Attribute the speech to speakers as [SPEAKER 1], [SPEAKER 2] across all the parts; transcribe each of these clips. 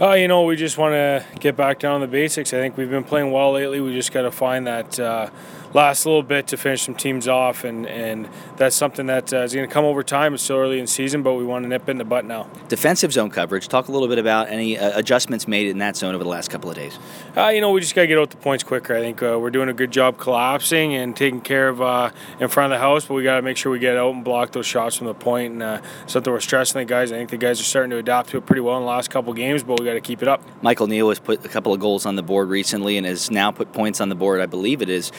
[SPEAKER 1] Uh, you know, we just want to get back down to the basics. I think we've been playing well lately. We just got to find that uh, last little bit to finish some teams off, and, and that's something that uh, is going to come over time. It's still early in season, but we want to nip in the butt now.
[SPEAKER 2] Defensive zone coverage. Talk a little bit about any uh, adjustments made in that zone over the last couple of days.
[SPEAKER 1] Uh, you know, we just got to get out the points quicker. I think uh, we're doing a good job collapsing and taking care of uh, in front of the house, but we got to make sure we get out and block those shots from the point, and something we're stressing the guys. I think the guys are starting to adapt to it pretty well in the last couple games, but we got to keep it up.
[SPEAKER 2] Michael Neal has put a couple of goals on the board recently and has now put points on the board. I believe it is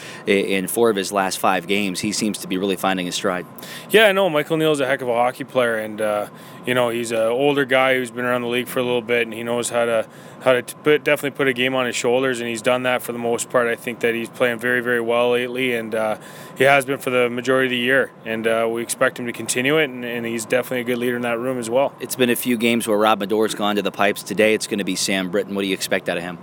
[SPEAKER 2] in four of his last five games. He seems to be really finding his stride.
[SPEAKER 1] Yeah, I know Michael Neal's a heck of a hockey player, and uh, you know he's an older guy who's been around the league for a little bit, and he knows how to how to put, definitely put a game on his shoulders, and he's done that for the most part. I think that he's playing very very well lately, and uh, he has been for the majority of the year, and uh, we expect him to continue it, and, and, he's definitely a good leader in that room as well.
[SPEAKER 2] It's been a few games where Rob Madore's gone to the pipes. Today it's going to be Sam Brittain. What do you expect out of him?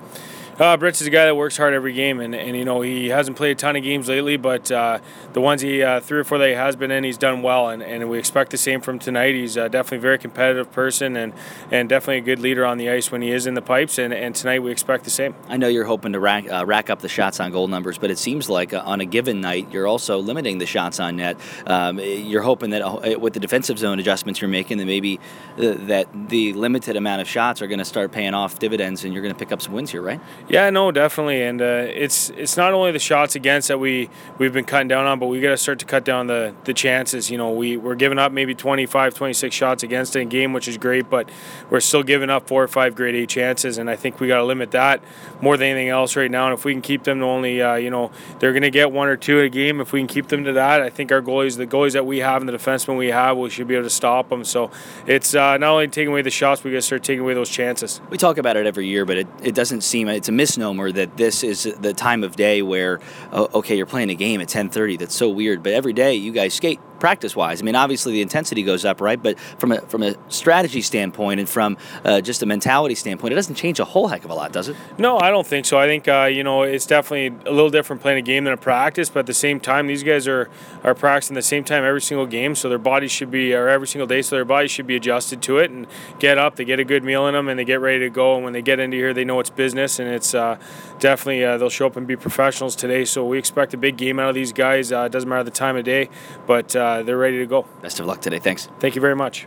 [SPEAKER 1] Uh, Brits is a guy that works hard every game, and, and you know he hasn't played a ton of games lately, but uh, the ones he uh, three or four that he has been in, he's done well, and, and we expect the same from tonight. He's uh, definitely a very competitive person, and and definitely a good leader on the ice when he is in the pipes, and, and tonight we expect the same.
[SPEAKER 2] I know you're hoping to rack, uh, rack up the shots on goal numbers, but it seems like uh, on a given night you're also limiting the shots on net. Um, you're hoping that with the defensive zone adjustments you're making, that maybe that the limited amount of shots are going to start paying off dividends, and you're going to pick up some wins here, right?
[SPEAKER 1] Yeah, no, definitely. And uh, it's it's not only the shots against that we we've been cutting down on, but we got to start to cut down the the chances. You know, we we're giving up maybe 25, 26 shots against in a game, which is great, but we're still giving up four or five grade A chances, and I think we got to limit that more than anything else right now. And if we can keep them to only, uh, you know, they're going to get one or two a game. If we can keep them to that, I think our goalies, the goalies that we have and the defensemen we have, we should be able to stop them. So it's uh, not only taking away the shots, we got to start taking away those chances.
[SPEAKER 2] We talk about it every year, but it, it doesn't seem it's a misnomer that this is the time of day where okay you're playing a game at 10:30 that's so weird but every day you guys skate practice wise? I mean, obviously the intensity goes up, right? But from a from a strategy standpoint and from uh, just a mentality standpoint, it doesn't change a whole heck of a lot, does it?
[SPEAKER 1] No, I don't think so. I think uh, you know it's definitely a little different playing a game than a practice, but at the same time, these guys are are practicing the same time every single game, so their bodies should be or every single day, so their bodies should be adjusted to it and get up. They get a good meal in them and they get ready to go. And when they get into here, they know it's business and it's uh, definitely uh, they'll show up and be professionals today. So we expect a big game out of these guys. Uh, it doesn't matter the time of day, but uh, uh, they're ready to go.
[SPEAKER 2] Best of luck today. Thanks.
[SPEAKER 1] Thank you very much.